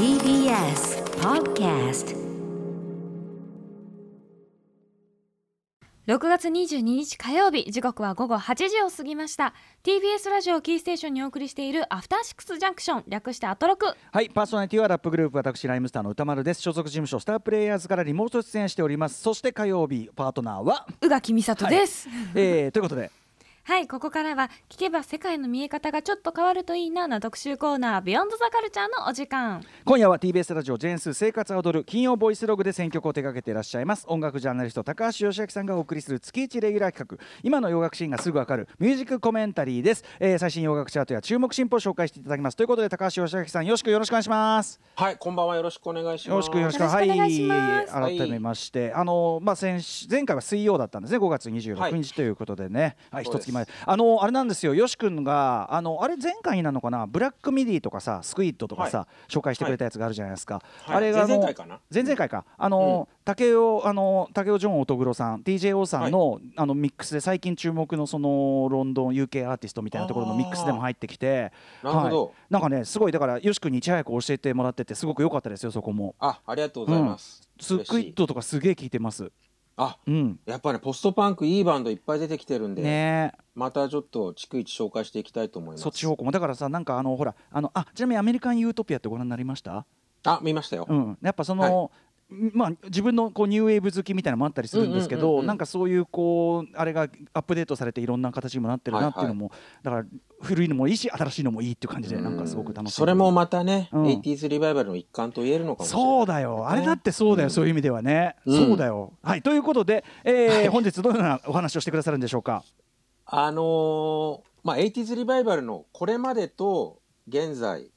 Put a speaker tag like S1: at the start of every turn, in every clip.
S1: TBS Podcast
S2: 6月22日火曜日時刻は午後8時を過ぎました。TBS ラジオキーステーションにお送りしているアフターシックスジャンクション。略してアトロク。
S3: はいパーソナリティはラップグループ私ライムスターの歌丸です。所属事務所スタープレイヤーズからリモート出演しております。そして火曜日パートナーは、
S2: 宇垣美里です。
S3: えー、ということで
S2: はい、ここからは聞けば世界の見え方がちょっと変わるといいなな特集コーナービヨンドザカルチャーのお時間。
S3: 今夜は TBS ラジオジェーン・スー生活は踊る金曜ボイスログで選曲を手掛けていらっしゃいます。音楽ジャーナリスト高橋芳朗さんがお送りする月一レギュラー企画。今の洋楽シーンがすぐわかるミュージックコメンタリーです、えー、最新洋楽チャートや注目新譜を紹介していただきます。ということで高橋芳朗さんよろしくよろしくお願いします。
S4: はい、こんばんは。よろしくお願いします。
S3: よろしくよろしく
S2: よろしくお願いします。
S3: はい。改めまして、あのまあ先週前回は水曜だったんですね。5月26日ということでね。はい一、
S4: そうです
S3: 月前あのあれなんですよ。よし君があのあれ前回になるのかな？ブラックミディとかさスクイッドとかさ、紹介してくれたやつがあるじゃないですか、
S4: はい。
S3: あれがあの
S4: 前々回かな？
S3: 前々回か。あの、竹尾あの竹尾ジョン乙黒さん TJO さんの,、あのミックスで最近注目のそのロンドン UK アーティストみたいなところのミックスでも入ってきて
S4: なるほど。
S3: はい、なんかねすごいだからよし君にいち早く教えてもらっててすごく良かったですよそこも。
S4: あ、ありがとうございます。
S3: スクイッドとかすげえ聞いてます。
S4: あ、
S3: うん。
S4: やっぱね、ポストパンクいいバンドいっぱい出てきてるんで、
S3: ねえ、
S4: またちょっと逐一紹介していきたいと思います。
S3: そっち方向もだからさなんかあのほらあのあちなみにアメリカンユートピアってご覧になりました？
S4: あ、見ましたよ。
S3: うん。やっぱその、まあ自分のこうニューウェーブ好きみたいなのもあったりするんですけど、なんかそういうこうあれがアップデートされていろんな形にもなってるなっていうのも、だから古いのもいいし新しいのもいいっていう感じでなんかすごく楽しい。
S4: それもまたね、
S3: うん
S4: 80s リバイバルの一環と言えるのかもしれない。
S3: そうだよ、あれだってそうだよ、
S4: うん
S3: そういう意味ではね、
S4: うん
S3: そうだよ。はい、ということで、えー
S4: はい
S3: 本日どのようなお話をしてくださるんでしょうか？
S4: あのーまあ、80s リバイバルのこれまでと現在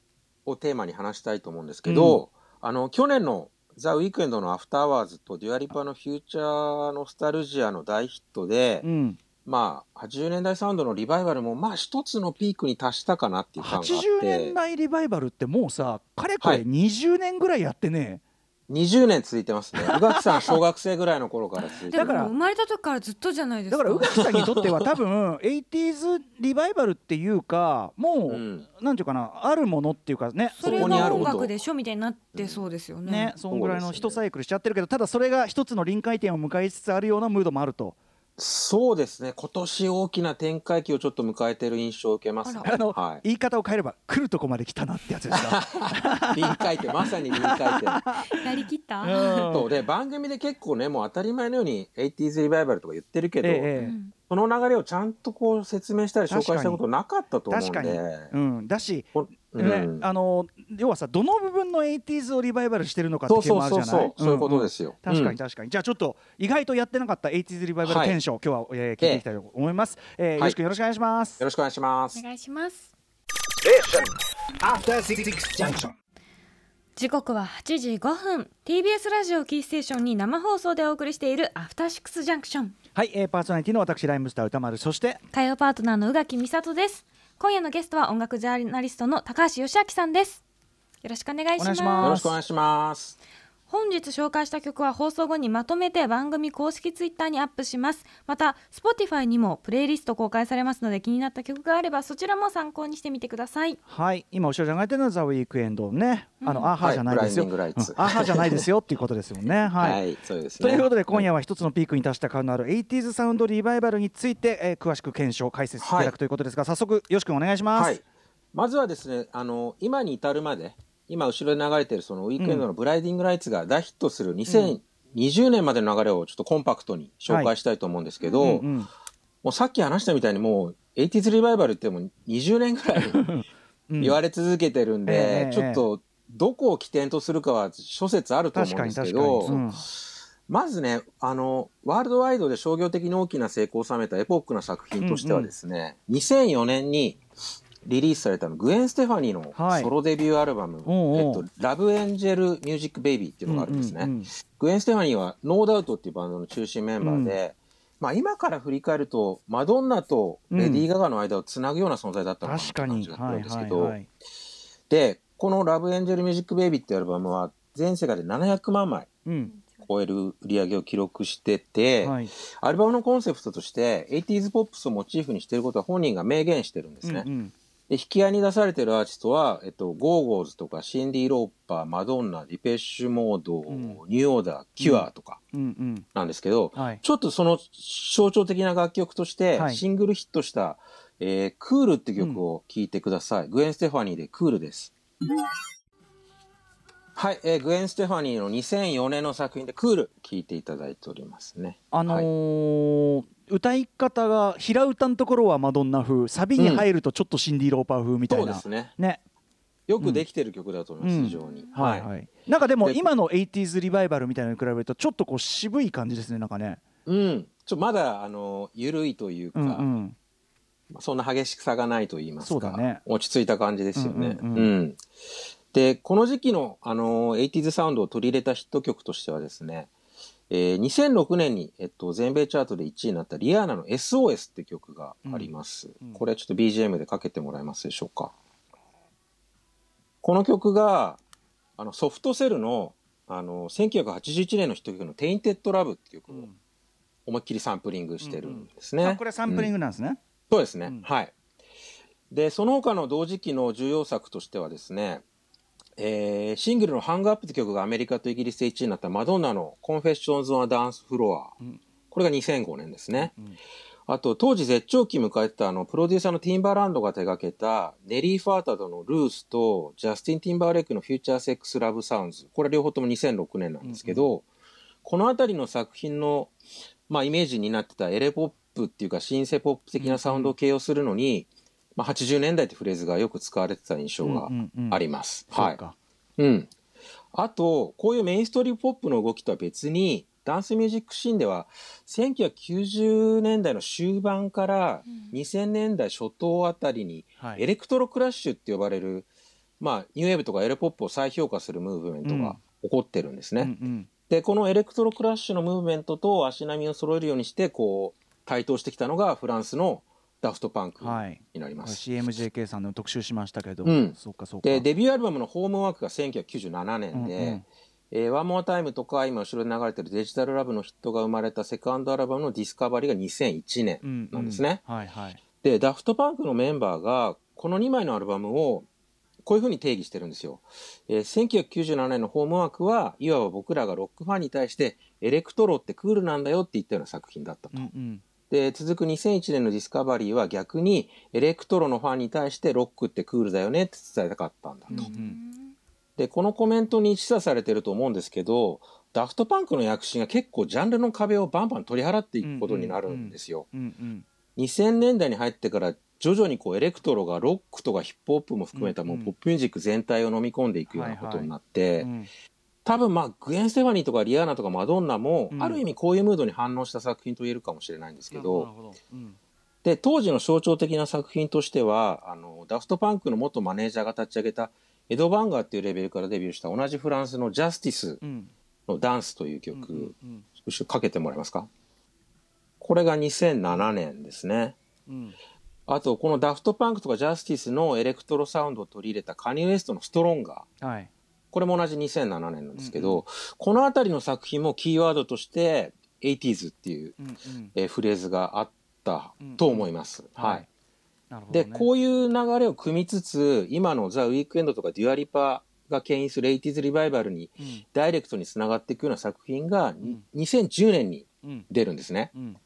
S4: をテーマに話したいと思うんですけど、あの、去年のザ・ウィークエンドのアフターアワーズとデュアリパのフューチャーノスタルジアの大ヒットで、
S3: うん。
S4: まあ、80年代サウンドのリバイバルも、まあ、一つのピークに達したかなっていう感があって。
S3: 80年代リバイバルってもうさかれこれ
S4: はい
S3: 20年ぐらいやってね、
S4: 20年続いてますね。宇垣さん、小学生ぐらいの頃から続いて
S3: だから
S2: 生まれた時からずっとじゃないですか。
S3: だから宇垣さんにとっては多分 80s リバイバルっていうかもう、
S4: うん。
S3: なんていうかなあるものっていうかね
S2: それ
S4: こにある
S2: 音楽でしょみたいになってそうですよね。
S3: ねそんぐらいの一サイクルしちゃってるけどただそれが一つの臨界点を迎えつつあるようなムードもあると
S4: そうですね。今年大きな展開期をちょっと迎えてる印象を受けますね。
S3: あの、
S4: はい。
S3: 言い方を変えれば来るとこまで来たなってやつですか
S4: 臨界点、まさに臨界点。
S2: やりきった、
S3: うん
S4: そうで、番組で結構ね、もう当たり前のように 80s リバイバルとか言ってるけど、
S3: ええ
S2: うん
S4: その流れをちゃんとこう説明したり紹介したことなかったと思うん
S3: 確かに、
S4: で。
S3: うん、だし、
S4: ほん
S3: ね
S4: うん。
S3: あの要はさどの部分の 80s をリバイバルしてるのかって
S4: そう
S3: いうのもあるじゃない？
S4: そうそうそう、そういうことですよ。
S3: 確か
S4: うん。
S3: に確かに、じゃあちょっと意外とやってなかった 80s リバイバル
S4: はい
S3: テンション、今日は、えー聞いていきたいと思います、えー
S4: い
S3: よろしくよろしくお願いします、
S4: よろしくお願いします。
S2: お。願いします。
S5: After Six Junction.
S2: 時刻は8時5分。TBS ラジオキーステーションに生放送でお送りしているアフターシックスジャンクション
S3: はい、えーパーソナリティの私ライムスター歌丸そして
S2: 火曜パートナーの宇垣美里です。今夜のゲストは音楽ジャーナリストの高橋義明さんです。よろしくお願いします
S3: お願いします。
S4: よろしくお願いします。
S2: 本日紹介した曲は放送後にまとめて番組公式ツイッターにアップします。また Spotify にもプレイリスト公開されますので気になった曲があればそちらも参考にしてみてください。
S3: はい。今後ろに流れてるのはザ・ウィークエンドね、あのアーハーじゃないですよ、
S4: はい
S3: アーハーじゃないですよっていうことですよね。はい、
S4: はい、そうですね。
S3: ということで今夜は一つのピークに達した感のある 80s サウンドリバイバルについて、えー詳しく検証解説していただくということですが、早速よし君お願いします、
S4: はい、まずはですねあの今に至るまで今後ろに流れてるそのウィークエンドのブライディングライツが大ヒットする2020年までの流れをちょっとコンパクトに紹介したいと思うんですけど、
S3: うんうん
S4: もうさっき話したみたいにもう 80s リバイバルってもう20年ぐらい
S3: うん。
S4: 言われ続けてるんで、
S3: ええ
S4: ちょっとどこを起点とするかは諸説あると思うんですけど、
S3: うん。
S4: まずねあのワールドワイドで商業的に大きな成功を収めたエポックな作品としてはですね、2004年にリリースされたのグエン・ステファニーの
S3: はい。
S4: ソロデビューアルバム「
S3: おうおう。
S4: えっと、ラブ・エンジェル・ミュージック・ベイビー」っていうのがあるんですね。
S3: うんうんうん
S4: グウェン・ステファニーはノーダウトっていうバンドの中心メンバーで、まあ、今から振り返るとマドンナとレディー・ガガの間をつなぐような存在だったのかなって感じがする
S3: はい
S4: んですけど、
S3: はいはい
S4: でこの「ラブ・エンジェル・ミュージック・ベイビー」っていうアルバムは全世界で700万枚
S3: うん。
S4: 超える売り上げを記録してて、
S3: はい。
S4: アルバムのコンセプトとして 80s ポップスをモチーフにしていることは本人が明言してるんですね。
S3: うん
S4: で、引き合いに出されてるアーティストは、えっと、ゴーゴーズとか、シンディ・ローパー、マドンナ、ディペッシュモード、
S3: ん。
S4: ニューオーダー、キュアとか
S3: うん。うん
S4: なんですけど、
S3: はい。
S4: ちょっとその象徴的な楽曲として
S3: は、い。
S4: シングルヒットした、えークールって曲を聴いてください。グエン・ステファニーでクールです。はい、えーグエン・ステファニーの2004年の作品でクール聴いていただいておりますね。
S3: あの
S4: はい。
S3: ー歌い方が平歌のところはマドンナ風サビに入るとちょっとシンディ・ローパー風みたいな、
S4: そうですね。
S3: ね。
S4: よくできてる曲だと思います、
S3: うん。
S4: 非常に。
S3: はいはい。なんかでも
S4: で
S3: 今の 80s リバイバルみたいなのに比べるとちょっとこう渋い感じですねなんかね。
S4: うん。ちょまだ、あの、緩いというか、
S3: うんうん。
S4: そんな激しさがないと言いますか、
S3: ね。
S4: 落ち着いた感じですよね。
S3: うんうんうん。
S4: で、この時期の、あの、80s サウンドを取り入れたヒット曲としてはですね、えー2006年に、えっと、全米チャートで1位になったリアーナの SOS って曲があります。
S3: うん
S4: これちょっと BGM でかけてもらえますでしょうか。この曲が、あの、ソフトセルの、あの、1981年のヒット曲の Tainted Love って曲を思いっきりサンプリングしてるんですね。
S3: あこれサンプリングなんですね、
S4: そうですね、
S3: うん
S4: はい。で、その他の同時期の重要作としてはですね、えーシングルのハングアップって曲がアメリカとイギリスで1位になったマドンナのコンフェッションズ・オン・ダンス・フロア。
S3: うん
S4: これが2005年ですね。
S3: うん
S4: あと、当時絶頂期迎えてたあの、プロデューサーのティンバーランドが手掛けた、ネリー・ファータドのルースと、ジャスティン・ティンバーレイクのフューチャー・セックス・ラブ・サウンズ。これ両方とも2006年なんですけど、このあたりの作品の、まあ、イメージになってたエレポップっていうか、シンセポップ的なサウンドを形容するのに、まあ、80年代ってフレーズがよく使われてた印象があります。はい。
S3: そうか
S4: うん。あと、こういうメインストリームポップの動きとは別に、ダンスミュージックシーンでは、1990年代の終盤から2000年代初頭あたりに、
S3: はい
S4: エレクトロクラッシュって呼ばれる、まあ、ニューウェーブとかエレポップを再評価するムーブメントが起こってるんですね。
S3: うんうん
S4: で、このエレクトロクラッシュのムーブメントと足並みを揃えるようにして、こう、台頭してきたのがフランスのダフトパンク
S3: はい
S4: になります。
S3: CMJK さんの特集しましたけど、
S4: うん
S3: そうかそうか
S4: で、デビューアルバムのホームワークが1997年で、
S3: うんうん
S4: えーワンモアタイムとか今後ろで流れてるデジタルラブのヒットが生まれたセカンドアルバムのディスカバリーが2001年
S3: うん
S4: なんですね。
S3: はいはい
S4: で、ダフトパンクのメンバーがこの2枚のアルバムをこういうふうに定義してるんですよ。えー1997年のホームワークはいわば僕らがロックファンに対してエレクトロってクールなんだよって言ったような作品だったと。
S3: うんうん
S4: で、続く2001年のディスカバリーは逆にエレクトロのファンに対してロックってクールだよねって伝えたかったんだと。
S3: うん
S4: で、このコメントに示唆されてると思うんですけど、ダフトパンクの躍進が結構ジャンルの壁をバンバン取り払っていくことになるんですよ。
S3: うんうん
S4: 2000年代に入ってから徐々にこうエレクトロがロックとかヒップホップも含めたもうポップミュージック全体を飲み込んでいくようなことになって、
S3: うん
S4: 多分まあグウェン・ステファニーとかリアーナとかマドンナも
S3: うん。
S4: ある意味こういうムードに反応した作品と言えるかもしれないんですけど、
S3: うん。
S4: で、当時の象徴的な作品としては、あの、ダフトパンクの元マネージャーが立ち上げた、エド・バンガーっていうレーベルからデビューした同じフランスのジャスティス
S3: うん。
S4: のダンスという曲、かけてもらえますか？これが2007年ですね。
S3: うん。
S4: あと、このダフトパンクとかジャスティスのエレクトロサウンドを取り入れたカニウエストのストロンガー。
S3: はい
S4: これも同じ2007年なんですけど、
S3: うん
S4: このあたりの作品もキーワードとして 80s っていう、
S3: うんうん。
S4: えーフレーズがあったと思います。はい。で、
S3: なるほどね。
S4: こういう流れを汲みつつ、今のザ・ウィークエンドとかデュアリパが牽引する 80s リバイバルに
S3: うん。
S4: ダイレクトにつながっていくような作品が、
S3: ん。
S4: 2010年に
S3: うん。
S4: 出るんですね。
S3: うん。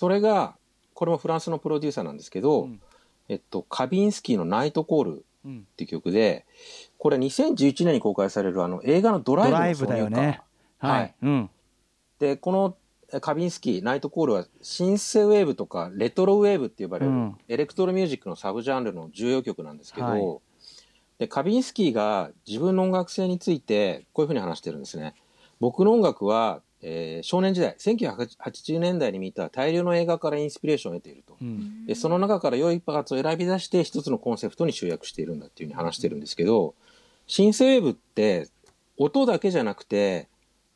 S4: それが、これもフランスのプロデューサーなんですけど、
S3: うん。
S4: えっと、カビンスキーのナイトコールっ
S3: うん
S4: ていう曲で、これ2011年に公開されるあの映画のドライブの
S3: ドライブだよね。
S4: はい。
S3: はい。うん。
S4: で、このえカビンスキー、ナイトコールはシンセウェーブとかレトロウェーブって呼ばれる、
S3: うん。
S4: エレクトロミュージックのサブジャンルの重要曲なんですけど、
S3: はい。
S4: でカビンスキーが自分の音楽性についてこういうふうに話してるんですね。僕の音楽は、えー少年時代、1980年代に見た大量の映画からインスピレーションを得ていると。
S3: うん。
S4: でその中から良いパーツを選び出して一つのコンセプトに集約しているんだっていうふうに話してるんですけど、シンセウェーブって音だけじゃなくて、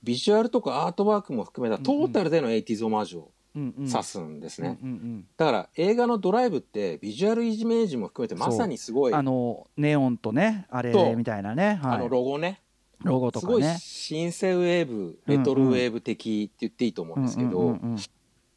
S4: ビジュアルとかアートワークも含めたトータルでの 80s オマージュを指すんですね。
S3: うんうん
S4: だから映画のドライブってビジュアルイメージも含めてまさにすごい、
S3: うんあ
S4: あの
S3: のネオンとねあれみたいなね。はい。
S4: ロゴね、
S3: ロゴと
S4: すごい
S3: かね
S4: シンセウェーブ、レトロウェーブ的って言っていいと思うんですけど、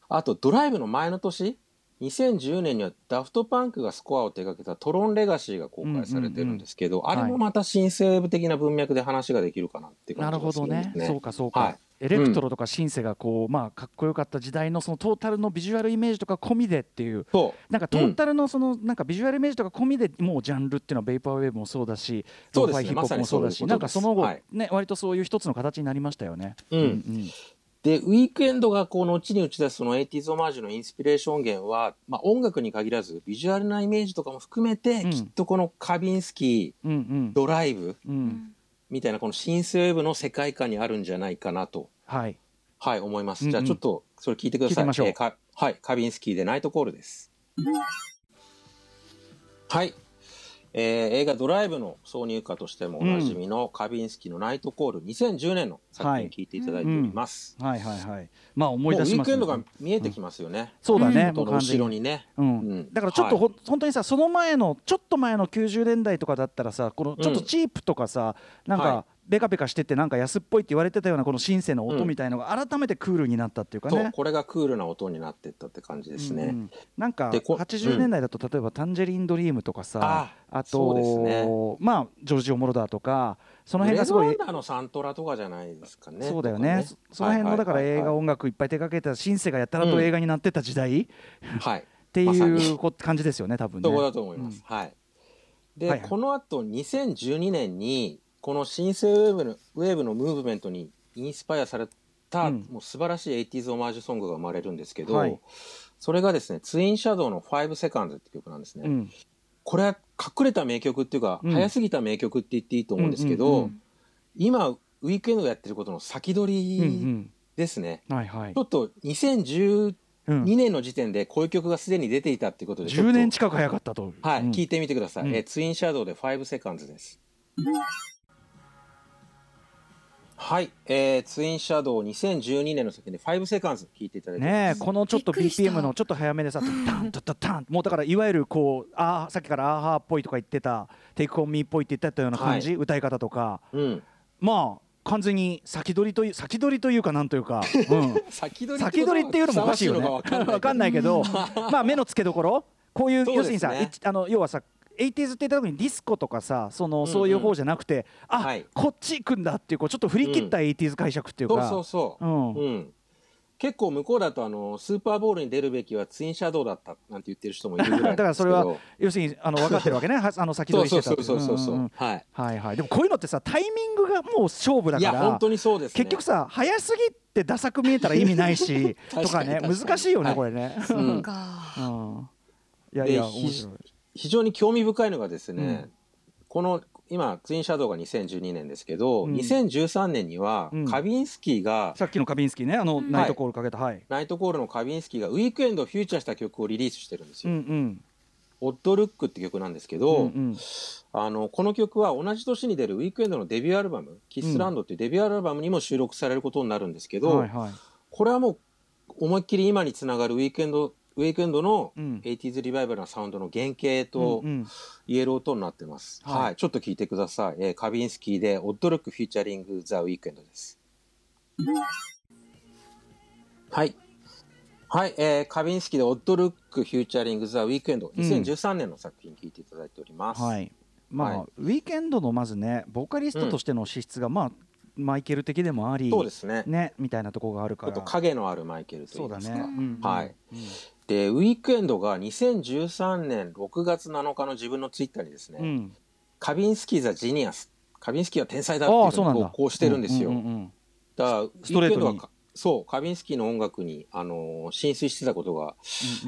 S4: あとドライブの前の年、2010年にはダフトパンクがスコアを手掛けたトロンレガシーが公開されてるんですけど、
S3: んうんうん
S4: あれもまたシンセウェーブ的な文脈で話ができるかなって感じ
S3: ほどね
S4: がするんですね。
S3: そうかそうか、
S4: はい
S3: エレクトロとかシンセがこう、まあかっこよかった時代のそのトータルのビジュアルイメージとか込みでっていう。
S4: そう。
S3: なんかトータルのそのなんかビジュアルイメージとか込みでもうジャンルっていうのはベイパーウェーブもそうだし
S4: そうですね。
S3: ローファイヒップホップもそうだし
S4: ま
S3: なんかその後
S4: はい
S3: ね割とそういう一つの形になりましたよね。
S4: うん
S3: うん
S4: で、ウィークエンドがこう後に打ち出すその 80s オマージュのインスピレーション源は、まあ、音楽に限らずビジュアルなイメージとかも含めて、
S3: うん
S4: きっとこのカビンスキー
S3: うんうん
S4: ドライブ
S3: うん
S4: みたいなこのシンセウェーブの世界観にあるんじゃないかなと、
S3: はい
S4: はい、思います。じゃあちょっとそれ聞いてください。はい、カビンスキーでナイトコールです。はい。えー映画「ドライブ」の挿入歌としてもおなじみのカビンスキーの「ナイトコール」2010年の作品聞いていただいております。
S3: はいはいはい。まあ思
S4: もウィ
S3: いう出しますね。
S4: ークエンドが見えてきますよね。
S3: そうだね、
S2: うん。
S4: 後ろにね。
S3: うん。
S4: うん。
S3: だからちょっとほ、本当にさその前のちょっと前の90年代とかだったらさこのちょっと
S4: うん。
S3: チープとかさ、なん
S4: は
S3: かベカベカしててなんか安っぽいって言われてたようなこのシンセの
S4: うん
S3: 音みたいのが改めてクールになったっていうかね。
S4: そうこれがクールな音になってったって感じですね。
S3: うんうんなんか
S4: でこ
S3: 80年代だと例えば「タンジェリンドリーム」とかさ、
S4: あ
S3: あ
S4: そうです
S3: と、
S4: ね
S3: まあジョージ・オモロダーとかその辺がすごい
S4: ランナーのサントラとかじゃないですかね。
S3: そうだよ
S4: とか
S3: ねそその辺のだから映画
S4: を。
S3: 音楽いっぱい手掛けたシンセがやたらと映画になってた時代っ
S4: はい。
S3: て
S4: まさに
S3: いうこ感じですよね多分ね。
S4: そこだと思います。はい。で、
S3: はいはい
S4: この後2012年にこの新生ウェーブのウェーブのムーブメントにインスパイアされた、
S3: うん
S4: もう素晴らしい 80s オマージュソングが生まれるんですけど、
S3: はい
S4: それがですねツインシャドウの5 Seconds って曲なんですね。
S3: うん
S4: これは隠れた名曲っていうか、
S3: うん
S4: 早すぎた名曲って言っていいと思うんですけど、
S3: うんうんうん
S4: 今ウィークエンドがやってることの先取
S3: うんう
S4: り
S3: ん
S4: ですね。
S3: はいはい
S4: ちょっと2012
S3: うん
S4: 年の時点でこういう曲がすでに出ていたってことでちょっ
S3: 10
S4: と
S3: 年近く早かったと。
S4: はい、
S3: うん
S4: 聞いてみてください。
S3: うん
S4: えーツインシャドウで5 seconds です。はい、えー、ツインシャドウ2012年の作品で5 seconds 聞いていただいて
S3: ね。このちょっと BPM のちょっと早めでさ、タンタンタンタン。もうだからいわゆるこうあーさっきからアーハーっぽいとか言ってたテイクオンミーっぽいって言ってたような感じ、歌い方とか。
S4: うん。
S3: まあ完全に先取りという先取りというかなんというか、うん、
S4: 先取り
S3: 先取りっていうのもおかしいよね。
S4: わかんない
S3: けど、まあ目の付けどころ、こういう要するにさ、いあの要はさ。80s って言った時にディスコとかさその
S4: んうん。
S3: そういう方じゃなくて、あ、
S4: はい。
S3: こっち行くんだっていうこうちょっと振り切った 80s 解釈っていう
S4: そう
S3: か、
S4: そうそう。
S3: うん。
S4: うん。結構向こうだとあのスーパーボールに出るべきはツインシャドウだったなんて言ってる人もいるぐらい
S3: だから。それは要するにあの分かってるわけね。はあの先
S4: そう
S3: 取りしてた
S4: そうそうそうそう。
S3: んんん
S4: はい。
S3: はい。はい。でもこういうのってさタイミングがもう勝負だ
S4: いや
S3: から
S4: 本当にそうですね。
S3: 結局さ早すぎてダサく見えたら意味ないし とかね難しいよね、
S4: はい。
S3: これね、
S4: うん。
S2: そうか
S3: うん、いやいや
S4: で
S3: 面白い
S4: 非常に興味深いのがですね、
S3: うん。
S4: この今ツインシャドウが2012年ですけど、
S3: うん。
S4: 2013年には
S3: うん。
S4: カビンスキーが、
S3: さっきのカビンスキーねあの、ナイトコールかけたはい、
S4: ナイトコールのカビンスキーがウィークエンドをフューチャーした曲をリリースしてるんですよ。
S3: うん。うん
S4: オッドルックって曲なんですけ
S3: う
S4: ど、
S3: んうん。
S4: あのこの曲は同じ年に出るウィークエンドのデビューアルバム「キスランド」っていうデビューアルバムにも収録されることになるんですけど、
S3: はいはい。
S4: これはもう思いっきり今につながるウィークエンドウィークエンドの
S3: うん
S4: 80s リバイバルなサウンドの原型と
S3: うんうん
S4: 言える音になってます。
S3: はい
S4: はい、ちょっと聞いてください。えーカビンスキーでオッドルックフィーチャリングザウィークエンドです。はい。はい、えーカビンスキーでオッドルックフィーチャリングザウィークエンド、2013年の作品聞いていただいております。
S3: はいまあ、
S4: はい
S3: ウィークエンドのまずねボーカリストとしての資質が、まあマイケル的でもあり
S4: そうですね。
S3: ねみたいなところがある
S4: ちょっ
S3: から
S4: と影のあるマイケルとい
S3: そうだ
S4: いますか。
S3: ね、うん
S4: はい
S3: うん
S4: で、ウィークエンドが2013年6月7日の自分のツイッターにですね、
S3: うん。
S4: カビンスキーザジニアス、カビンスキーは天才だっていう投稿してるんですよ。
S3: うんうんうん
S4: だからウ
S3: ストレートに。
S4: そうカビンスキーの音楽に、あのー浸水してたことが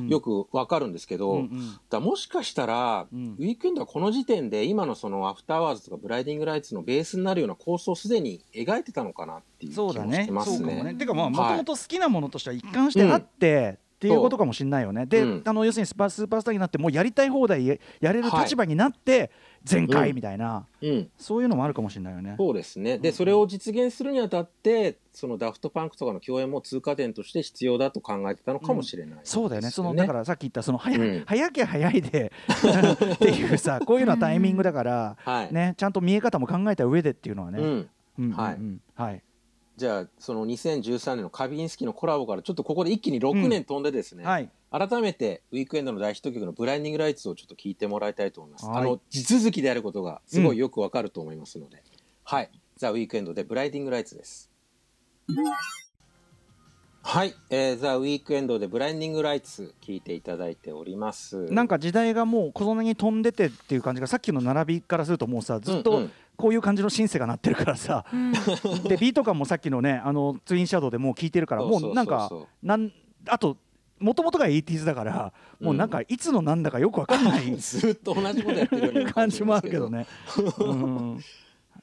S4: よくわかるんですけど、
S3: うんうん。
S4: だもしかしたら、
S3: うん。
S4: ウィークエンドはこの時点で今のそのアフターワーズとかブライディングライツのベースになるような構想をすでに描いてたのかなっていう気も
S3: そうだね
S4: してますね。
S3: そうかもね。てかまあも
S4: はい。
S3: ともと好きなものとしては一貫してあって、っていうことかもしれないよね。で、
S4: うん
S3: あの要するにスーパースーパースターになってもうやりたい放題ややれる立場になって全開みたいな、
S4: うん
S3: そういうのもあるかもしれないよね。
S4: そうですね。で、それを実現するにあたって、そのダフトパンクとかの共演も通過点として必要だと考えてたのかもしれない、
S3: そうだよね。そのだからさっき言ったその早,、
S4: うん
S3: 早きゃ早いで っていうさこういうのはタイミングだから、
S4: はい。
S3: ねちゃんと見え方も考えた上でっていうのはね。
S4: うん。
S3: うんうんうん
S4: はい
S3: はい。
S4: じゃあ、その2013年のカビンスキーのコラボから、ちょっとここで一気に6年飛んでですね、
S3: はい。
S4: 改めてウィークエンドの大ヒット曲の「ブラインディング・ライツ」をちょっと聞いてもらいたいと思います。
S3: はい
S4: あの地続きであることがすごいよくわかると思いますので、はいザ・ウィークエンドで「ブラインディング・ライツ」です。はい、えー、ザ・ウィークエンドで「ブラインディング・ライツ」聞いていただいております。
S3: なんか時代がもう小園に飛んでてっていう感じがさっきの並びからするともうさずっと
S4: うんうん
S3: こういう感じのシンセが鳴ってるからさ、
S2: うん。
S3: でビート感もさっきのねあのツインシャドウでもう聞いてるからもうなんかなんあともともとが 80s だからもうなんかいつのなんだかよくわかんない
S4: ずっと同じことやってるように
S3: 感じもあるけど
S4: ね。
S3: ね。うん。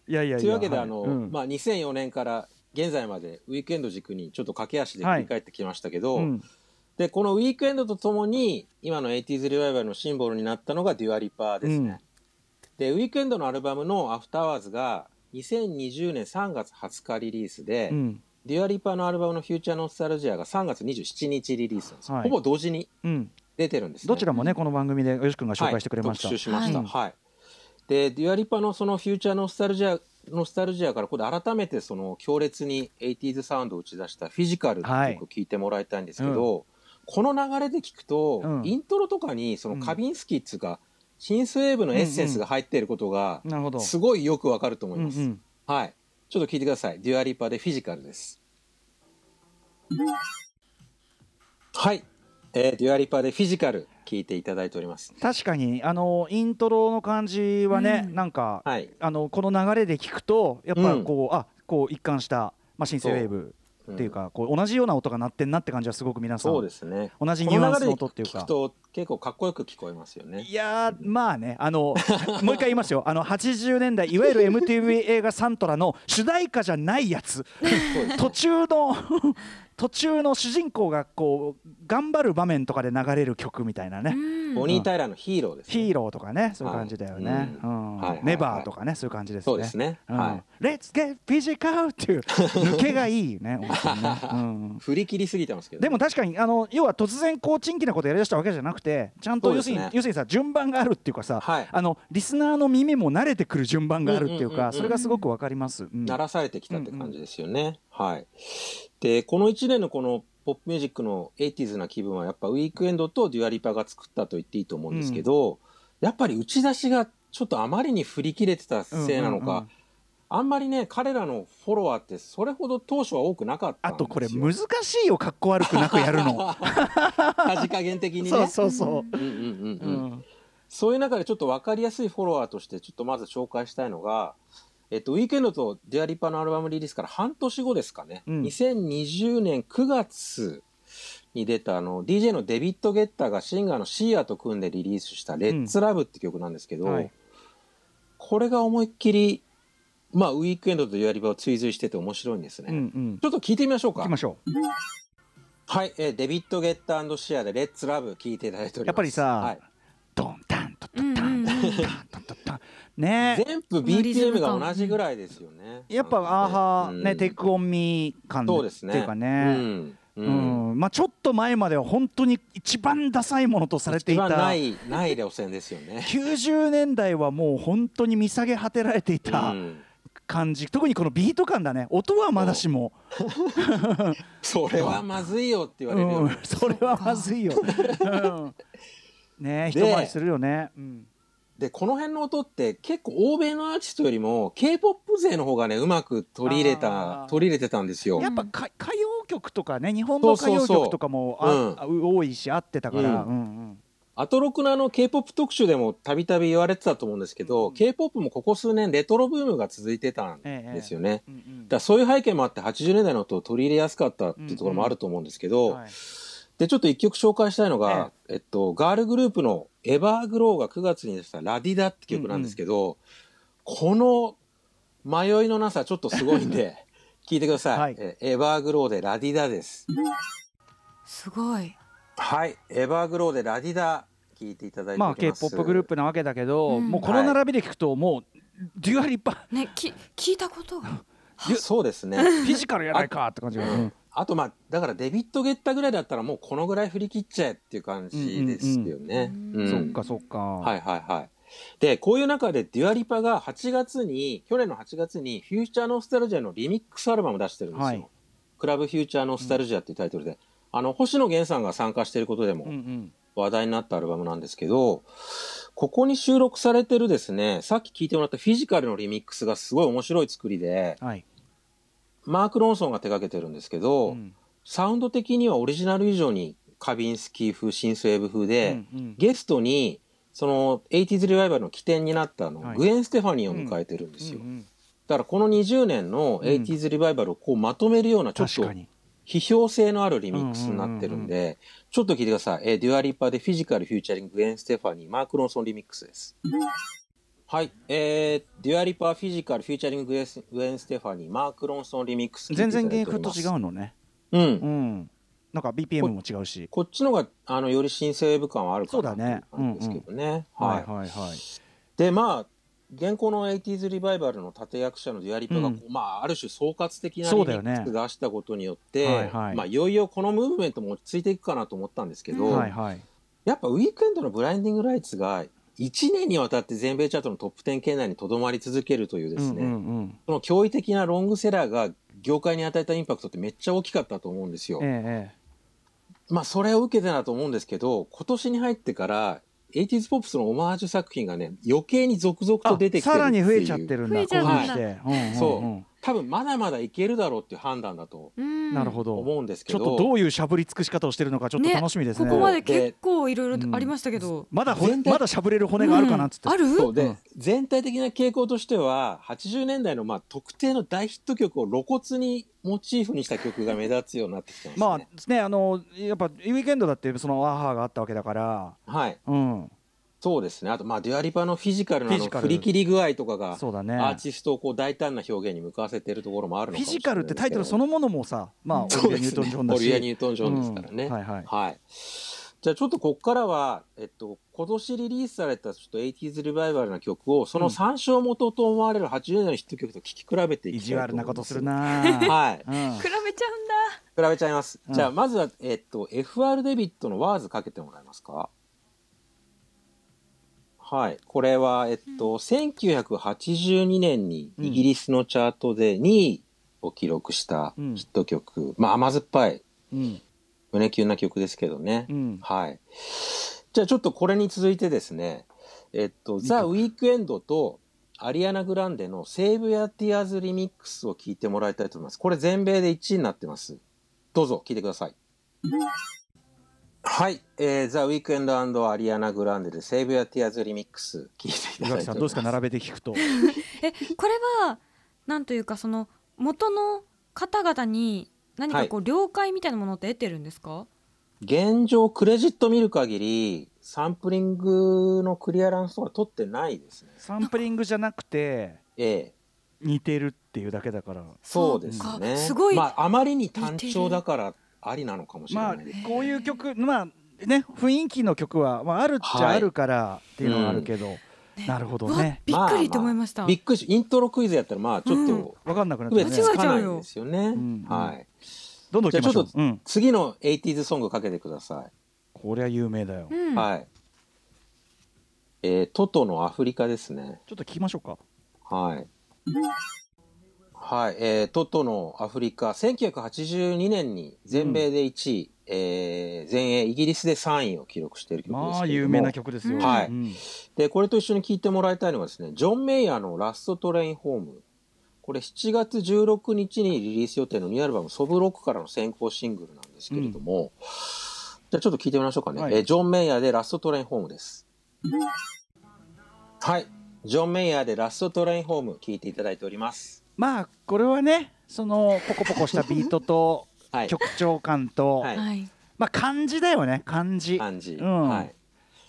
S3: いやいやいや
S4: というわけで、
S3: はい。
S4: あの、
S3: うん。
S4: まあ、2004年から現在までウィークエンド軸にちょっと駆け足で振り返ってきましたけど、
S3: うん
S4: でこのウィークエンドとともに今の 80s リバイバルのシンボルになったのがデュアリパーですね、でウィークエンドのアルバムの「アフター・アワーズが2020年3月20日リリースで、
S3: うん。
S4: デュア・リパのアルバムの「フューチャーノスタルジア」が3月27日リリースなんです、
S3: はい。
S4: ほぼ同時に
S3: うん。
S4: 出てるんですね。
S3: どちらもねこの番組でよし君が紹介してくれました。
S4: はい、しました。
S3: うん
S4: はい。で、デュアリパのそのフューチャーノスタルジア、ノスタルジアからこれ改めてその強烈に 80s サウンドを打ち出したフィジカルっていう曲を聴いてもらいたいんですけど、この流れで聞くと、
S3: うん。
S4: イントロとかにそのカビンスキーっつうか、シンスウェーブのエッセンスが入っていることが
S3: なるほど。
S4: すごいよくわかると思います。
S3: うんうん
S4: はい。ちょっと聞いてください。デュアリパでフィジカルです。はい。えーデュアリパでフィジカル聞いていただいております。
S3: 確かにあのイントロの感じはね、
S2: うん
S3: なんか、
S4: はい。
S3: あのこの流れで聞くとやっぱ
S4: うん
S3: こう、あこう一貫した、まあ、シンセウェーブっていうか、こう同じような音が鳴ってんなって感じはすごく皆さん
S4: そうですね。
S3: 同じニュアンスの音っていうか。
S4: この流れで聞くと結構かっこよく聞こえますよね。
S3: いやーまあねあの もう一回言いますよ。あの80年代いわゆる MTV 映画サントラの主題歌じゃないやつ。途中の 途中の主人公がこう頑張る場面とかで流れる曲みたいなね、
S2: うん。
S4: ボニー・タイラーのヒーローです、ね。
S3: ヒーローとかねそういう感じだよね、
S4: はい。
S3: うん。ネバーとかねそういう感じですね。
S4: そうですね。
S3: うん。
S4: は
S3: Let's get physical っていう抜けがいいね ね、うん
S4: い。振り切りすぎてますけど、
S3: でも確かにあの要は突然こう珍奇なことやりだしたわけじゃなくてちゃんと要するに、
S4: ね
S3: 要するにさ順番があるっていうかさ、
S4: はい
S3: あのリスナーの耳も慣れてくる順番があるっていうか
S4: うんうんうんうん
S3: それがすごくわかります。うん
S4: 鳴らされてきたって感じですよね。はい。で、この1年のこのポップミュージックの 80s な気分はやっぱウィークエンドとデュアリパが作ったと言っていいと思うんですけど、やっぱり打ち出しがちょっとあまりに振り切れてたせいなのか、
S3: うんうんうん
S4: あんまりね彼らのフォロワーってそれほど当初は多くなかった
S3: あ。とこれ難しいよかっこ悪くなくやるの。
S4: 味加減的にね。
S3: そうそうそ
S4: うんうんうん
S3: う。
S4: うん
S3: うん
S4: そういう中でちょっと分かりやすいフォロワーとしてちょっとまず紹介したいのが、えっと、ウィークエンドとデュアリパのアルバムリリースから半年後ですかね、
S3: うん
S4: 2020年9月に出たあの DJ のデビッド・ゲッターがシンガーのシーアと組んでリリースした「レッツ・ラブ」って曲なんですけど、
S3: はい
S4: これが思いっきり、まあ、ウィークエンドとデュアリパを追随してて面白いんですね。
S3: うんうん。
S4: ちょっと聞いてみましょうか
S3: 行きま。しょう。
S4: はい、えーデビッド・ゲッタ、シーアで「レッツ・ラブ」聞いていただいております。
S3: やっぱりさ
S4: はい
S3: ドンタントトタン
S2: うんうんうん
S3: タントトタンね
S4: 全部 BPM が同じぐらいですよね。
S3: やっぱアーハ
S4: うん
S3: ーねテイクオンミー感
S4: そうですね。
S3: っていうか
S4: う
S3: ね。
S4: ん。う
S3: うんんまあちょっと前までは本当に一番ダサいものとされてい
S4: 一番
S3: た
S4: ないない路線ですよね。
S3: 90年代はもう本当に見下げ果てられていた
S4: うん
S3: 感じ、特にこのビート感だね。音はまだしも、
S4: それはまずいよって言われるよ
S3: うん。
S4: ね。
S3: それはまずいよ、うん。ね一
S4: で
S3: 回りするよね、うん。
S4: でこの辺の音って結構欧米のアーティストよりも K-POP 勢の方がねうまく取り入れ
S3: あ
S4: た
S3: ー。
S4: 取り入れてたんですよ。
S3: や。っぱか歌謡曲とかね日本の歌謡曲とかも多いし合ってたから、
S4: うん。
S3: うんうん
S4: アトロクのあの K-POP 特集でもたびたび言われてたと思うんですけど、
S3: うん。
S4: K-POP もここ数年レトロブームが続いてたんですよね。
S3: うんうん。
S4: だからそういう背景もあって80年代の音を取り入れやすかったっていうところもあると思うんですけど、
S3: はい。
S4: でちょっと一曲紹介したいのが、えっと、ガールグループの「エバーグロー」が9月に出した「ラディダ」って曲なんですけど、この迷いのなさちょっとすごいんで 聞いてください、
S3: はい。
S4: えエバーグローで「ラディダ」です。
S2: すごい
S4: はい。エバーグローで「ラディダ」聞いていただいて
S3: まあ K-POP グループなわけだけど、
S2: うん。
S3: もうこの並びで聞くともうデュアリパ
S2: ねき聞いたことが。
S4: そうですね。
S3: フィジカルやないかって感じが、うん。
S4: あとまあだからデビッド・ゲッタぐらいだったらもうこのぐらい振り切っちゃえっていう感じですよね、
S2: うん。うん。
S4: うん
S3: そっかそっか、
S4: はいはいはい。で、こういう中でデュアリパが8月に、去年の8月にフューチャーノスタルジアのリミックスアルバムを出してるんですよ。
S3: はい。
S4: クラブフューチャーノスタルジアっていうタイトルで。あの星野源さんが参加していることでも
S3: うんうん。
S4: 話題になったアルバムなんですけど、ここに収録されてるですね、さっき聞いてもらったフィジカルのリミックスがすごい面白い作りで、
S3: はい。
S4: マーク・ロンソンが手掛けてるんですけど、
S3: うん。
S4: サウンド的にはオリジナル以上にカビンスキー風、シンスウェーブ風で、
S3: うんうん。
S4: ゲストに、その 80s リバイバルの起点になったあの、
S3: はい。
S4: グエン・ステファニーを迎えてるんですよ。
S3: うんうん
S4: だからこの20年の 80s リバイバルをこうまとめるようなちょっと批評性のあるリミックスになってるんで、ちょっと聞いてください。えーデュア・リパでフィジカルフィーチャリンググウェン・ステファニー、マーク・ロンソンリミックスです。はい。えー、デュア・リパフィジカルフィーチャリンググウェングウェン・ステファニー、マーク・ロンソンリミックス
S3: 全然原。風と違うのね
S4: うん。
S3: うんなんか BPM も違うし
S4: こっちのがあのよりシンセウェーブ感はあるかな
S3: そうだね
S4: っていう感じですけどね。
S3: はい
S4: はい。
S3: はいはい
S4: でまあ現行の 80s リバイバルの立役者のデュアリッパがこう、
S3: うん
S4: まあある種総括的なリミックス出したことによって、
S3: はいはい。
S4: まあいよいよこのムーブメントも落ち着いていくかなと思ったんですけど、
S3: はいはい。
S4: やっぱウィークエンドのブラインディングライツが1年にわたって全米チャートのトップ10圏内にとどまり続けるというですね、
S3: うんうん
S4: その驚異的なロングセラーが業界に与えたインパクトってめっちゃ大きかったと思うんですよ。
S3: うんええ。
S4: まあそれを受けてだと思うんですけど今年に入ってから 80s ポップスのオマージュ作品がね余計に続々と出てきてる
S3: さらに増えちゃってるんだ
S2: 増えちゃうんだ
S3: こういうしてううんうん
S4: 多分まだまだいけるだろうっていう判断だと
S2: うん。
S3: なるほど。
S4: 思うんですけど、
S3: ちょっとどういうしゃぶり尽くし方をしてるのかちょっと楽しみですね。
S2: ここまで結構いろいろありましたけど、
S3: まだほ
S4: 全体
S3: まだしゃぶれる骨があるかなっつって、
S2: うんある
S4: そうで、
S3: うん。
S4: 全体的な傾向としては80年代のまあ特定の大ヒット曲を露骨にモチーフにした曲が目立つようになってきてますね。
S3: まあねあのやっぱウィークエンドだってそのワーハーがあったわけだから。
S4: はい、
S3: うん
S4: そうですね。あとまあデュアリパのフィジカルの振り切り具合とかが
S3: そうだね
S4: アーティストをこう大胆な表現に向かわせているところもあるのかもしれない
S3: フィジカルってタイトルそ
S4: の
S3: のものもさまあオ
S4: そう
S3: リビア・ニュートン・ジョンだし
S4: オリニュートン・ジョンですからね。
S3: うんはいはい
S4: はい。じゃあちょっとここからは、えっと、今年リリースされたちょっと 80s リバイバルな曲を、その参照元と思われる80年代のヒット曲と聴き比べてい
S3: 意地
S4: きたいと思います。
S3: 悪なことする。な
S4: はい。
S3: うん
S2: 比べちゃうんだ
S4: 比べちゃいます。
S3: うん
S4: じゃあまずは、えっと、FR デビットのワーズかけてもらえますか？はい。これは、えっと、1982年にイギリスのチャートで2位を記録した
S3: うん
S4: ヒット曲。まあ甘酸っぱい、
S3: うん
S4: 胸キュンな曲ですけどね。
S3: うん
S4: はい。じゃあちょっとこれに続いてですね、えっと、ザ・ウィークエンドとアリアナ・グランデのセーブ・や・ティアーズ・リミックスを聞いてもらいたいと思います。これ全米で1位になってます。どうぞ聞いてください。はい。えー、ザ・ウィークエンドアリアナ・グランデでセーブ・や・ティアーズ・リミックス聞いていただい
S3: さんどうですか？並べて聞くと
S2: えこれはなんというかその元の方々に何かこう了解みたいなものって得てるんですか、
S4: 現状クレジット見る限りサンプリングのクリアランスとか取ってないですね。
S3: サンプリングじゃなくて
S4: ええ
S3: 似てるっていうだけだから
S4: そうです
S2: か
S4: ね。
S2: すごい、
S4: まあ、あまりに単調だからありなのかもしれ
S3: まあ
S4: ない。です。
S3: こういう曲まあね雰囲気の曲は、まあ、あるっちゃあるからっていうのはあるけど、なるほど
S2: わ
S3: ね
S2: びっくりと思いました、
S4: びっくりしイントロクイズやったらまあちょっと
S3: 分かんなくなっ
S4: 区別
S3: てね。
S2: 間
S4: ですよ。ね。
S3: ん。
S4: はい。
S3: どんどん行きましょう。
S4: じゃあちょっと
S3: うん、
S4: 次の 80s ソングかけてくださ
S3: こりゃ有名だよ、
S2: う
S3: ち
S4: い。
S2: ん。
S4: はい。えートトのアフリカですね。
S3: ょっと聞きましょうか。
S4: はい。はい、えートトのアフリカ、1982年に全米で1位、えー全英、イギリスで3位を記録している曲ですけれども
S3: まあ有名な曲ですよ、
S4: はい
S3: うん
S4: で、これと一緒に聴いてもらいたいのはですね、ジョン・メイヤーのラスト・トレイン・ホーム。これ7月16日にリリース予定のニューアルバム、ソブロックからの先行シングルなんですけれども、じゃあちょっと聞いてみましょうかね。
S3: はい
S4: えージョン・メイヤーでラスト・トレイン・ホームです。はい。ジョン・メイヤーでラスト・トレイン・ホーム聴いていただいております。
S3: まあこれはねそのポコポコしたビートと
S4: はい。
S3: 曲調感と、
S4: はい。
S2: はい。
S3: まあ漢字だよね漢字
S4: 感じ。
S3: うん。
S4: はい。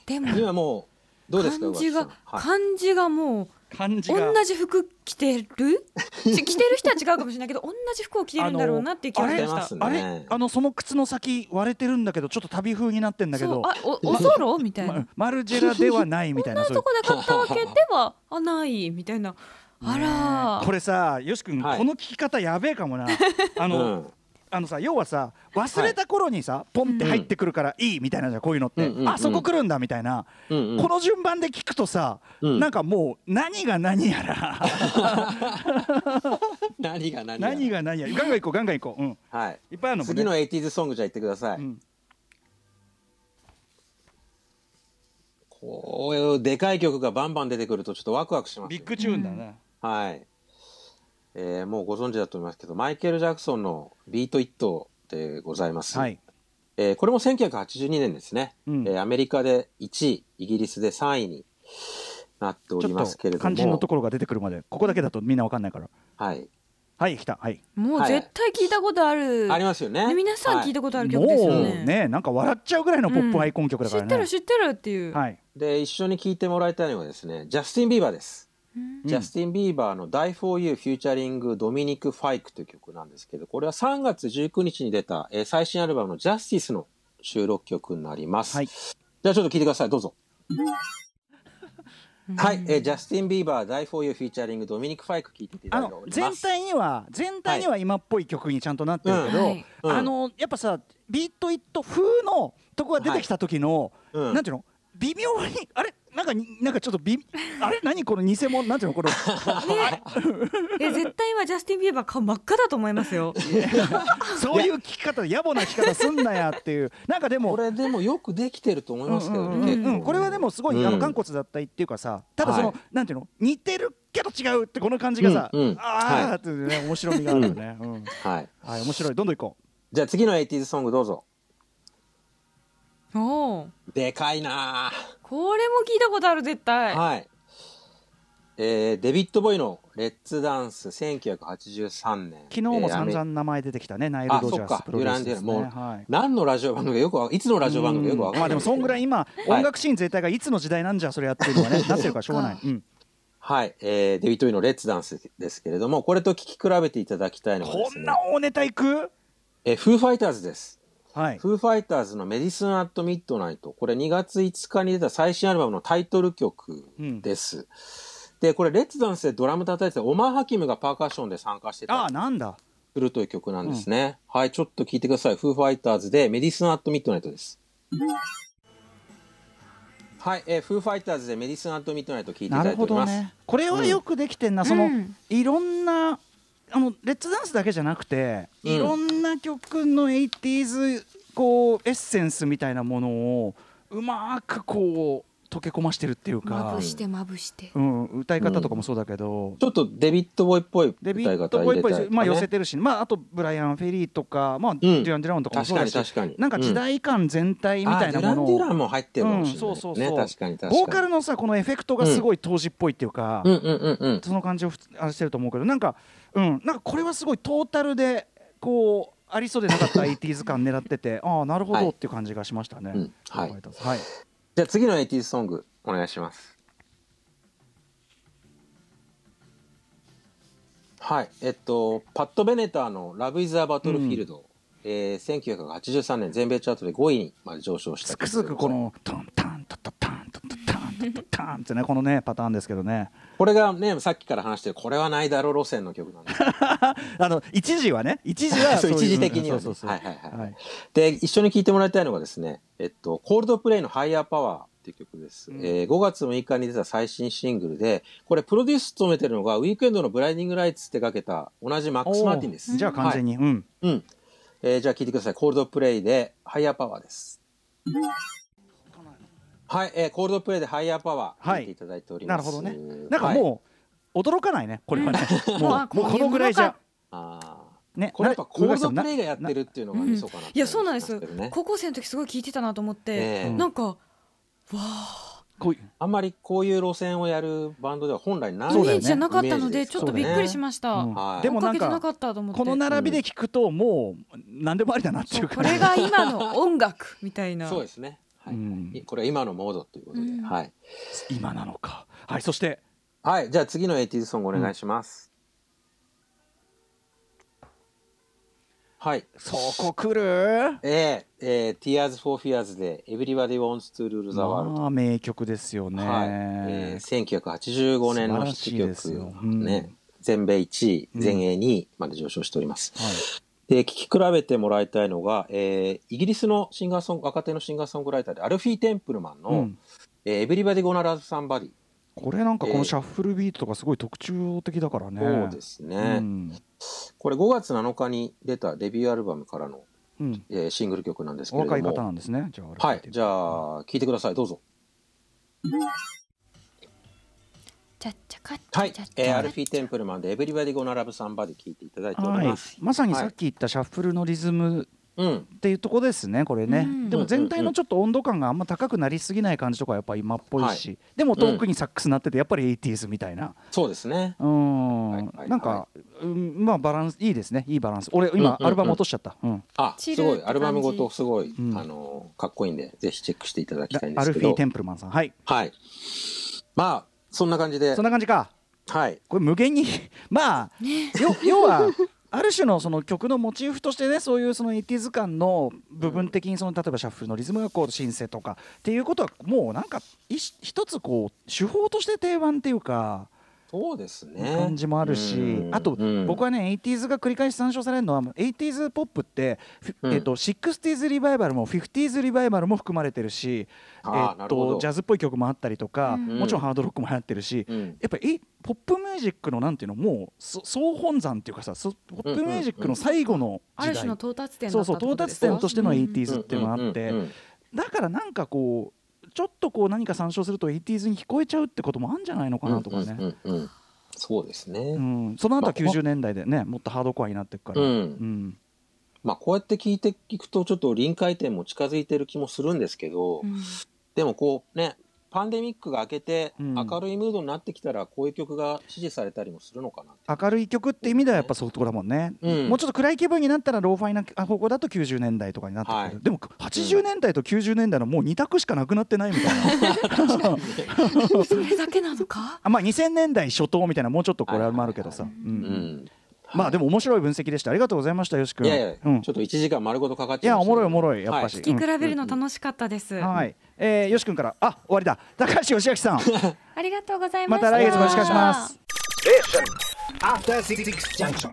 S2: でも
S4: 今もう、どうですか
S2: 漢字が
S4: はい。
S2: 漢字がもう同じ服着てる？ち 着てる人は違うかもしれないけど同じ服を着てるんだろうなっていう気がしました。
S4: あれ
S3: あ
S4: ね。
S3: れ？あのその靴の先割れてるんだけどちょっと旅風になってんだけど。
S2: そうあお おそろ？みたいな。
S3: まマルジェラではないみたいなそういう。
S2: そこで買ったわけではあないみたいなあら。
S3: これさよし君、
S4: はい。
S3: この聞き方やべえかもな。あ
S4: う
S3: の、
S4: ん。
S3: あのさ要はさ忘れた頃にさ、ポンって入ってくるからいいみたいなじゃんこういうのって、
S4: うんうんうん
S3: あそこ来るんだみたいな、
S4: うんうん。
S3: この順番で聞くとさ、
S4: うん。
S3: なんかもう何が何やら。
S4: 何が何が
S3: 何が何やガンガン行こうガンガン行こう。うん。
S4: はい。
S3: いっぱいあるのもね。
S4: 次の 80s ソングじゃあ言ってください、
S3: うん。
S4: こういうでかい曲がバンバン出てくるとちょっとワクワクしますよ。
S3: ビッグチューンだね
S4: はい、えーもうご存知だと思いますけどマイケル・ジャクソンの「ビート・イット」でございます、
S3: はい。
S4: えーこれも1982年ですね、
S3: うん。
S4: えーアメリカで1位イギリスで3位になっておりますけれども。
S3: と肝心のところが出てくるまでここだけだとみんなわかんないから。
S4: はい、
S3: はい来た。はい。
S2: もう
S4: はい。
S2: 絶対聞いたことある、
S4: ありますよね。
S2: ね皆さん聞いたことある曲
S3: も
S2: ですよ
S3: う
S2: ね,、
S3: ねなんか笑っちゃうぐらいのポップアイコン曲だ
S2: 知
S3: からね。
S2: ってる知ってるっていう、
S3: はい。
S4: で一緒に聴いてもらいたいのがですねジャスティン・ビーバーです、
S3: うん
S4: ジャスティン・ビーバーの「Die for You」フィーチャリングドミニク・ファイクという曲なんですけどこれは3月19日に出た、えー最新アルバムの「ジャスティスの収録曲になります、
S3: はい。
S4: じゃあちょっと聴いてください。どうぞ。はい、えージャスティン・ビーバー、Die for You フィーチャリング、ドミニク・ファイク聞いていた
S3: あ
S4: だいて。
S3: 全体には全体には今っぽい曲にちゃんとなってるけど、
S2: うん。はい
S4: うん。
S3: あのやっぱさビートイット風のとこが出てきた時の、
S4: うん。
S3: なんていうの？微妙にあれ？なんかになんかちょっとびあれ？何この偽物？なんていうの？この。
S2: え絶対今ジャスティン・ビーバー顔真っ赤だと思いますよ。
S3: そういう聞き方野暮な聞き方すんなやっていう。なんかでも
S4: これでもよくできてると思いますけどね、
S3: うんうんうん。
S4: 結構。
S3: うんこれはでもすごい、あ
S4: うん。
S3: の肝骨だったりっていうかさただその、
S4: はい。
S3: なんていうの？似てるけど違うってこの感じがさ、
S4: うんうん。
S3: ああっていうね面白みがあるよね、うん。
S4: はい。
S3: はい面白い。どんどん行こ
S4: じゃあ次の 80s ソングどうぞ。
S2: おお
S4: でかいな。
S2: これも聞いたことある絶
S4: ぁ
S2: 対、
S4: はい。えーデビッド・ボーイの「レッツ・ダンス」1983年。
S3: う昨日も散々名前出てきたね、ナイル・
S4: あ
S3: ロジャー
S4: そっか。
S3: スプロデュースですね。
S4: ユーランディラ
S3: はい。
S4: 何のラジオ番組かよくわいつのラジオ番組かよくわかんない。
S3: まあでもそんぐらい今、
S4: はい。
S3: 音楽シーン全体がいつの時代なんじゃそれやってるのはねなってるからしょうがない、うん、
S4: はい、えーデビッド・ボーイの「レッツ・ダンス」ですけれどもこれと聴き比べていただきたいのはですね。
S3: こんな大ネタいく？
S4: えーフーファイターズです
S3: はい
S4: フーファイターズのメディスン・アット・ミッドナイト。これ2月5日に出た最新アルバムのタイトル曲です。で、これ、レッツダンスでドラム叩いてたオマー・ハキムがパーカッションで参加して
S3: あ
S4: た
S3: あなんだ
S4: するという曲なんですね。はい、ちょっと聴いてください。フーファイターズでメディスン・アット・ミッドナイトです。はい、えーフーファイターズでメディスン・アット・ミッドナイト聴いていただいております。
S3: どねこれはよくできてんな、その、
S2: うん
S3: いろんなあのレッツダンスだけじゃなくて、
S4: うん。
S3: いろんな曲の 80s こうエッセンスみたいなものをうまくこう溶け込ましてるっていう
S2: ま
S3: か
S2: ぶ、してまぶして。
S3: うん、歌い方とかもそうだけど、
S4: ちょっとデビッド・ボーイっぽい
S3: デビッ
S4: 歌い方
S3: ド・ボーイっぽいまあ寄せてるし、まあ、あとブライアン・フェリーとか、まあデュラン・デュランとかもそうだし
S4: 確かに確かに。
S3: なんか時代感全体みたいなもの
S4: あデュラン・デュラ
S3: を
S4: ンも入ってるかもしれない、
S3: うんそうそうそう。
S4: ね確かに確かに。
S3: ボーカルのさこのエフェクトがすごい当時っぽいっていうか、
S4: うんうんうんうん。
S3: その感じをふつあれしてると思うけどなんかうん。なんかこれはすごいトータルでこうありそうでなかった 80s 感狙ってて ああなるほ
S4: はい。
S3: どっていう感じがしましたね。
S4: うん。はい。
S3: はい。
S4: じゃあ次の 80s ソングお願いします。はい、えっと、パッド・ベネターの「ラブ・イズ・ア・バトルフィールド」えー1983年全米チャートで5位にまで上昇した
S3: つくづくこのトンタンタントトタンってねこのねパターンですけどね。
S4: これがねさっきから話してるこれはないだろう路線の曲なんで。す
S3: あの一時はね一時は
S4: 一時的にはね。
S3: そうそうそう。
S4: はいはいはい
S3: はい。
S4: で一緒に聴いてもらいたいのがですね、えっと、コールドプレイの「ハイヤーパワー」っていう曲です、
S3: うん。
S4: えー5月6日に出た最新シングルでこれプロデュース務めてるのがウィークエンドの「ブラインディング・ライツ」ってかけた同じマックス・マーティンです。
S3: じゃあ完全に、うん。
S4: うん。えーじゃあ聞いてください。コールドプレイでハイヤーパワーです。はい、えーコールドプレイでハイヤーパワー
S3: はい。
S4: 聞いていただいております。
S3: なるほどね。なんかもう驚かないねこれはね。もう
S2: もうあ
S3: もうこのぐらいじゃ。
S4: あ
S3: ね
S4: ーこれやっぱコールドプ
S3: な
S4: レイがやってるっていうのがミソかなって
S2: いやそうなんです
S4: ね
S2: 高校生の時すごい聞いてたなと思って、
S4: ええ。
S2: なんかわあ
S3: こういう。
S4: あんまりこういう路線をやるバンドでは本来ない
S2: イメージじゃなかったのでちょっとびっくりしました、
S3: うん。
S4: はい。
S3: でもなんか
S2: 追っかけてなかったと思って。
S3: この並びで聞くともう何でもありだなっていう
S2: こ
S3: 感じ
S2: れが今の音楽みたいな。
S4: そうですね。はい。
S3: うん。
S4: これは今のモードということで、
S2: うん。
S4: はい。
S3: 今なのか。はいそして。
S4: はい、じゃあ次の 80s ソングお願いします。はい。
S3: そこ来る？
S4: えーえー Tears for Fears で Everybody Wants to Rule the World。
S3: まあ名曲ですよね、
S4: はい。えー、1985年のヒット
S3: 素晴らしいですよ。
S4: 曲、
S3: うん。
S4: ね、全米1位、
S3: うん。
S4: 全英2位まで上昇しております。
S3: はい
S4: で、聴き比べてもらいたいのが、えーイギリスのシンガーソング、若手のシンガーソングライターで、アルフィー・テンプルマンの、
S3: うん。
S4: えー Everybody Gonna Love Somebody。
S3: これなんかこ
S4: ええ
S3: のシャッフルビートとかすごい特徴的だからね。
S4: そうですね、
S3: うん。
S4: これ5月7日に出たデビューアルバムからの、
S3: うん。
S4: えーシングル曲なんですけ
S3: お
S4: れども。
S3: 若い方なんですね。じゃあ
S4: はい。じゃあ聴いてください。どうぞ
S2: ちゃっちゃかっち
S4: はい
S2: ゃちゃっ、ち
S4: えー、
S2: ゃ
S4: アルフィー・テンプルマンで「エブリバディ・ゴナ・ラブ・サンバディ」聴いていただいてお
S3: はい
S4: ります、
S3: まさにさっき言ったシャッフルのリズム
S4: うん。
S3: っていうとこですねこれね、
S2: うん。
S3: でも全体のちょっと温度感があんま高くなりすぎない感じとかやっぱ今っぽいし、でも遠くにサックス鳴っててやっぱり 80s みたいな。
S4: そうですね。
S3: うん、
S4: はい。はい。
S3: なんか、うんまあバランスいいですね。いいバランス。俺今、アルバム落としちゃった、うん。
S4: あすごい。アルバムごとすごい、
S3: うん。
S4: あのかっこいいんでぜひチェックしていただきたいんで
S3: ア
S4: すけど。
S3: ルフィー・テンプルマンさん。はい。
S4: はい。まあそんな感じで。
S3: そんな感じか。
S4: はい。
S3: これ無限に まあ、よ 要はある種のその曲のモチーフとしてねそういうその 80s 感の部分的にその例えばシャッフルのリズムがこうシンセとかっていうことはもうなんか一一つこう手法として定番っていうか
S4: そうですね。
S3: 感じもあるし、
S4: うん。
S3: あと、
S4: うん。
S3: 僕はね 80s が繰り返し参照されるのは 80s ポップって、フ
S4: うん。
S3: えっと 60s リバイバルも 50s リバイバルも含まれてるし、えっ
S4: なるほど。
S3: とジャズっぽい曲もあったりとか、
S2: うん。
S3: もちろんハードロックも流行ってるし、
S4: うん。
S3: やっぱりえポップミュージックのなんていうのもうそ総本山っていうかさそポップミュージックの最後の時代、
S2: ある種の到達点だった
S3: そうそう到達点としての
S2: うん
S3: 80s っていうのがあって、
S4: うんうんうん
S3: だからなんかこうちょっとこう何か参照すると 80s に聞こえちゃうってこともあるんじゃないのかなとかね、
S4: うんうんうんうん。そうですね、
S3: うん、その後は
S4: まあ
S3: 90年代でねもっとハードコアになっていくから、
S4: うん。
S3: うん。
S4: まあこうやって聞いていくとちょっと臨界点も近づいてる気もするんですけど、
S2: うん。
S4: でもこうねパンデミックが明けて
S3: うん。
S4: 明るいムードになってきたらこういう曲が支持されたりもするのかな
S3: 明るい曲って意味ではやっぱそういうところだもんね、
S4: うん。
S3: もうちょっと暗い気分になったらローファイな方向だと90年代とかになってくる、
S4: はい。
S3: でも80年代と90年代のもう2択しかなくなってないみたいな。
S2: それだけなのか？
S3: あまあ2000年代初頭みたいなもうちょっとこれもあるけどさ、
S2: はいはい。
S3: うん。
S4: うん
S3: まあでも面白い分析でした。ありがとうございましたよし君。
S4: いやいや、
S3: うん。
S4: ちょっと1時間丸ごとかかっ
S3: い
S4: ちゃいましたけど
S3: やおもろいおもろいやっぱし、
S4: は
S2: 聞き比べるの楽しかったです、
S3: はい、えー、よし君から。あ終わりだ。高橋義明さん。
S2: ありがとうございました。
S3: また来月もよろしくお願いします。
S5: Station. After Six Junction.